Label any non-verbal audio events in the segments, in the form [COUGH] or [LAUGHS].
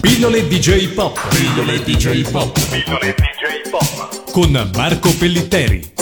Pillole DJ Pop. Pillole DJ Pop. Pillole DJ Pop. Con Marco Pellitteri.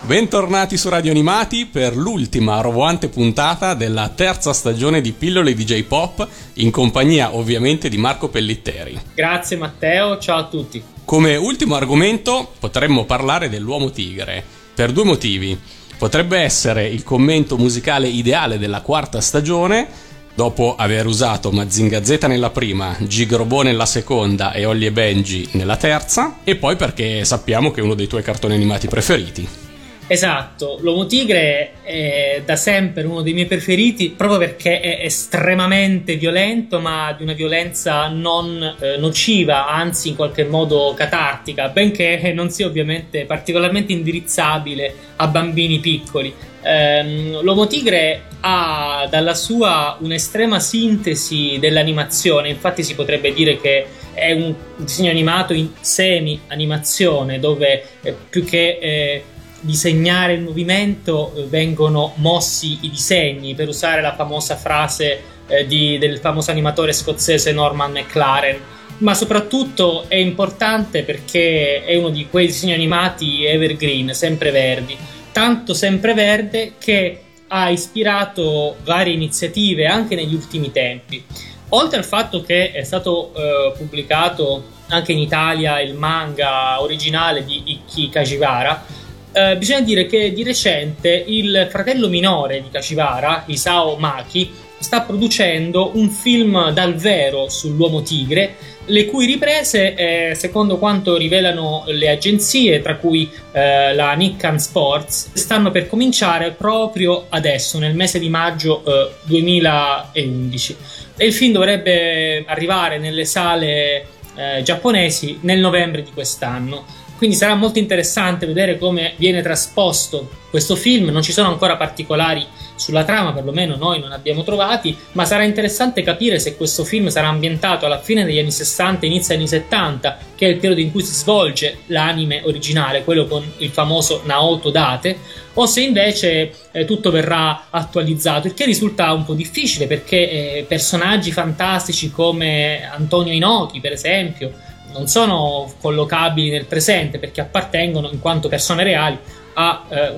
Bentornati su Radio Animati per l'ultima roboante puntata della terza stagione di Pillole DJ Pop, in compagnia ovviamente di Marco Pellitteri. Grazie Matteo, ciao a tutti. Come ultimo argomento potremmo parlare dell'uomo tigre, per due motivi. Potrebbe essere il commento musicale ideale della quarta stagione, dopo aver usato Mazinga Z nella prima, Gigrobo nella seconda e Ollie e Benji nella terza, e poi perché sappiamo che è uno dei tuoi cartoni animati preferiti. Esatto, l'Uomo Tigre è da sempre uno dei miei preferiti proprio perché è estremamente violento, ma di una violenza non eh, nociva, anzi in qualche modo catartica, benché [LAUGHS] non sia ovviamente particolarmente indirizzabile a bambini piccoli. Um, L'Uomo Tigre ha dalla sua un'estrema sintesi dell'animazione, infatti si potrebbe dire che è un disegno animato in semi-animazione dove eh, più che eh, disegnare il movimento eh, vengono mossi i disegni, per usare la famosa frase eh, di, del famoso animatore scozzese Norman McLaren. Ma soprattutto è importante perché è uno di quei disegni animati evergreen, sempreverdi. Tanto sempreverde che ha ispirato varie iniziative anche negli ultimi tempi. Oltre al fatto che è stato eh, pubblicato anche in Italia il manga originale di Ikki Kajivara, eh, bisogna dire che di recente il fratello minore di Kashivara, Isao Maki, sta producendo un film dal vero sull'uomo tigre, le cui riprese, eh, secondo quanto rivelano le agenzie, tra cui eh, la Nikkan Sports, stanno per cominciare proprio adesso, nel mese di maggio 2011. Eh, e il film dovrebbe arrivare nelle sale eh, giapponesi nel novembre di quest'anno. Quindi sarà molto interessante vedere come viene trasposto questo film. Non ci sono ancora particolari sulla trama, perlomeno noi non abbiamo trovati, ma sarà interessante capire se questo film sarà ambientato alla fine degli anni 60 inizio anni 70, che è il periodo in cui si svolge l'anime originale, quello con il famoso Naoto Date, o se invece eh, tutto verrà attualizzato, il che risulta un po' difficile perché eh, personaggi fantastici come Antonio Inoki, per esempio, non sono collocabili nel presente perché appartengono in quanto persone reali a eh,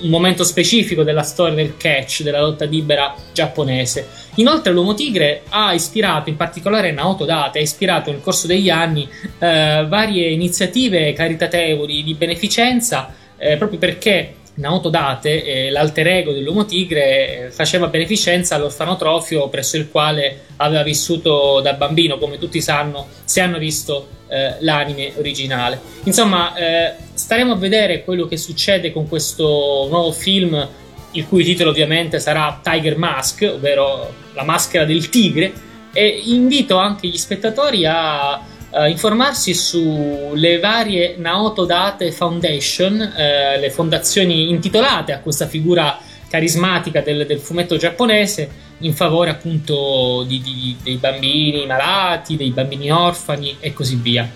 un momento specifico della storia del catch, della lotta libera giapponese. Inoltre l'Uomo Tigre ha ispirato, in particolare Naoto Date, ha ispirato nel corso degli anni eh, varie iniziative caritatevoli di beneficenza eh, proprio perché Naoto Date, eh, l'alter ego dell'uomo tigre, eh, faceva beneficenza all'orfanotrofio presso il quale aveva vissuto da bambino, come tutti sanno, se hanno visto eh, l'anime originale. Insomma, eh, staremo a vedere quello che succede con questo nuovo film, il cui titolo ovviamente sarà Tiger Mask, ovvero la maschera del tigre, e invito anche gli spettatori a Uh, informarsi sulle varie Naoto Date Foundation, uh, le fondazioni intitolate a questa figura carismatica del, del fumetto giapponese in favore appunto di, di, dei bambini malati, dei bambini orfani e così via.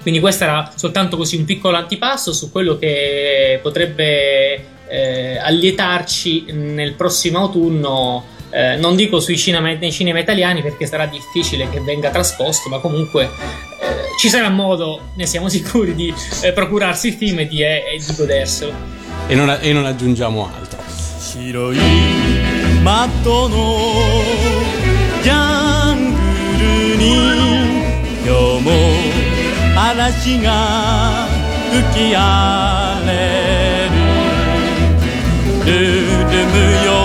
Quindi questo era soltanto così un piccolo antipasto su quello che potrebbe eh, allietarci nel prossimo autunno eh, non dico sui cinema, nei cinema italiani perché sarà difficile che venga trasposto, ma comunque eh, ci sarà modo, ne siamo sicuri, [LAUGHS] di eh, procurarsi il film e di, e di goderselo. E non, e non aggiungiamo altro. 白いマットのジャングルに今日も嵐が吹き荒れるルル無用の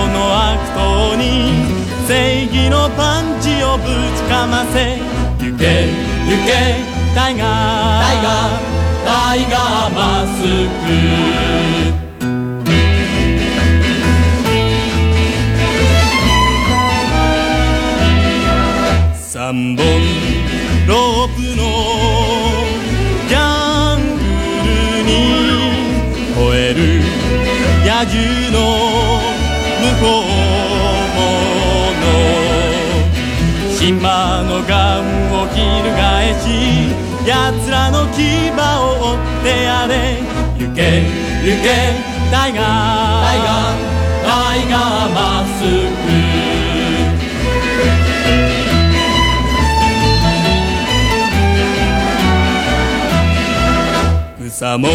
悪党 に正義のパンチをぶちかませ行け行けタイガー。タイガー。タイガーマスク。三本ロープの牙を折ってやれ。行け行け大河。大河大河まっすぐ。草も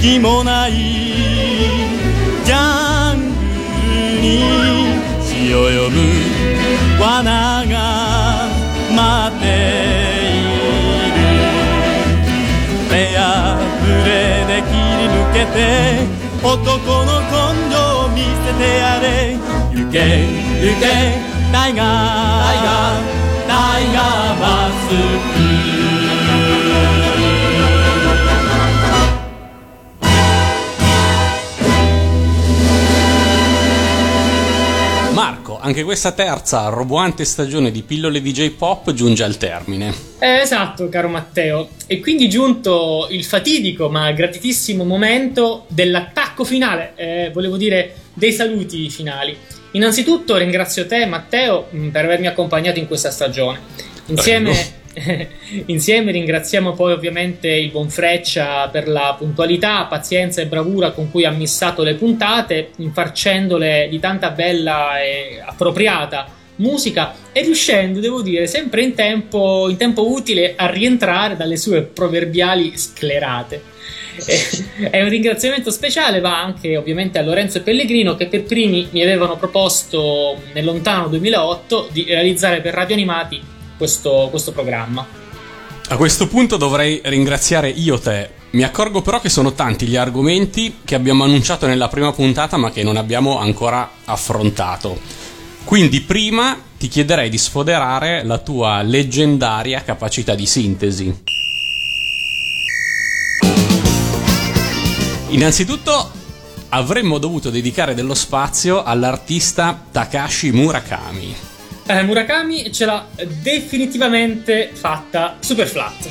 木もないジャングルに死を呼ぶ罠がり抜けて男の根性を見せてやれ。行け行け。タイガー。タイガータイガーマスク anche questa terza roboante stagione di pillole di J-pop giunge al termine. Eh, esatto, caro Matteo. E quindi giunto il fatidico ma gratitissimo momento dell'attacco finale, eh, volevo dire dei saluti finali. Innanzitutto ringrazio te, Matteo, per avermi accompagnato in questa stagione. Insieme [LAUGHS] Insieme ringraziamo poi ovviamente il buon Freccia per la puntualità, pazienza e bravura con cui ha missato le puntate, infarcendole di tanta bella e appropriata musica e riuscendo, devo dire, sempre in tempo, in tempo utile a rientrare dalle sue proverbiali sclerate. [LAUGHS] E un ringraziamento speciale va anche ovviamente a Lorenzo e Pellegrino che per primi mi avevano proposto nel lontano 2008 di realizzare per Radio Animati questo, questo programma. A questo punto dovrei ringraziare io te. Mi accorgo però che sono tanti gli argomenti che abbiamo annunciato nella prima puntata ma che non abbiamo ancora affrontato. Quindi prima ti chiederei di sfoderare la tua leggendaria capacità di sintesi. Innanzitutto avremmo dovuto dedicare dello spazio all'artista Takashi Murakami eh, Murakami ce l'ha definitivamente fatta super flat.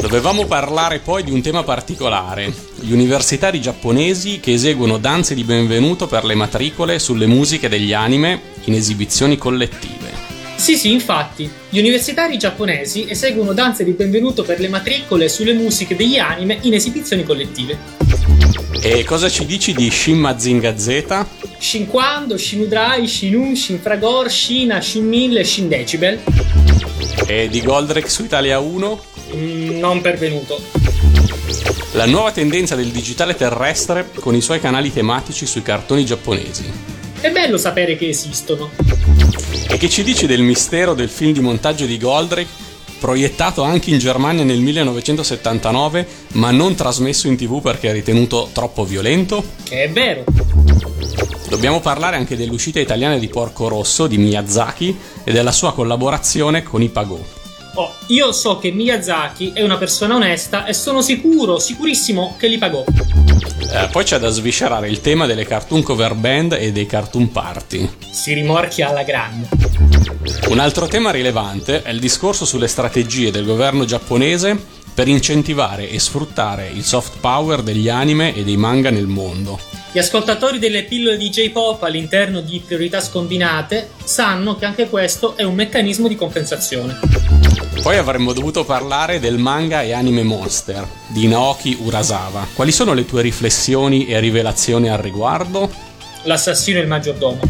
Dovevamo parlare poi di un tema particolare, gli universitari giapponesi che eseguono danze di benvenuto per le matricole sulle musiche degli anime in esibizioni collettive. Sì, sì, infatti, gli universitari giapponesi eseguono danze di benvenuto per le matricole sulle musiche degli anime in esibizioni collettive. E cosa ci dici di Shin Mazinga Z? Shin Quando, Shin Udrai, Shin Un, Shin Fragor, Shina, Shin 1000 Shin Decibel. E di Goldrake su Italia 1? Mm, non pervenuto. La nuova tendenza del digitale terrestre con i suoi canali tematici sui cartoni giapponesi. È bello sapere che esistono. E che ci dici del mistero del film di montaggio di Goldrake proiettato anche in Germania nel 1979, ma non trasmesso in tv perché ritenuto troppo violento? È vero. Dobbiamo parlare anche dell'uscita italiana di Porco Rosso di Miyazaki e della sua collaborazione con i Pagò. Oh, io so che Miyazaki è una persona onesta e sono sicuro, sicurissimo che li pagò. Eh, poi c'è da sviscerare il tema delle cartoon cover band e dei cartoon party. Si rimorchia alla grande. Un altro tema rilevante è il discorso sulle strategie del governo giapponese per incentivare e sfruttare il soft power degli anime e dei manga nel mondo. Gli ascoltatori delle pillole di J-pop all'interno di priorità scombinate sanno che anche questo è un meccanismo di compensazione. Poi avremmo dovuto parlare del manga e anime Monster di Naoki Urasawa. Quali sono le tue riflessioni e rivelazioni al riguardo? L'assassino e il maggiordomo.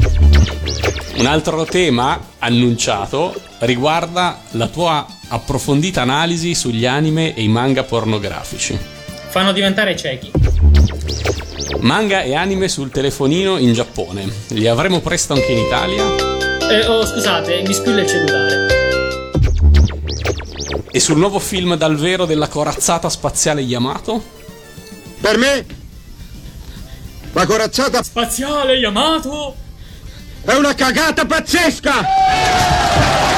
Un altro tema annunciato riguarda la tua approfondita analisi sugli anime e i manga pornografici. Fanno diventare ciechi. Manga e anime sul telefonino in Giappone. Li avremo presto anche in Italia? Eh, oh, scusate, mi squilla il cellulare. E sul nuovo film dal vero della corazzata spaziale Yamato? Per me la corazzata spaziale Yamato è una cagata pazzesca!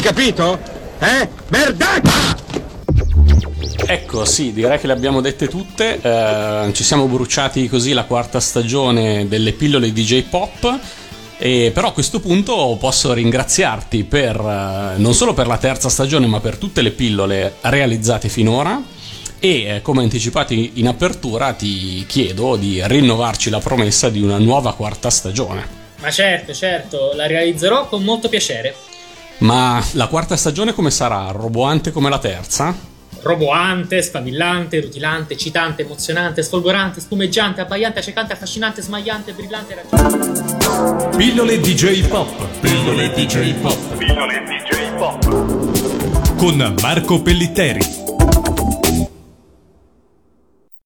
Hai capito? Eh? Merdaccia! Ecco, sì, direi che le abbiamo dette tutte. Eh, ci siamo bruciati così la quarta stagione delle pillole di J-Pop. E però a questo punto posso ringraziarti per eh, non solo per la terza stagione, ma per tutte le pillole realizzate finora. E eh, come anticipato in apertura, ti chiedo di rinnovarci la promessa di una nuova quarta stagione. Ma certo, certo, la realizzerò con molto piacere. Ma la quarta stagione come sarà? Roboante come la terza? roboante, sfavillante, rutilante, eccitante, emozionante, sfolgorante, spumeggiante, abbaiante, accecante, affascinante, smagliante, brillante, raggiante. Pillole DJ Pop. Pillole DJ Pop. Pillole DJ Pop. Con Marco Pellitteri.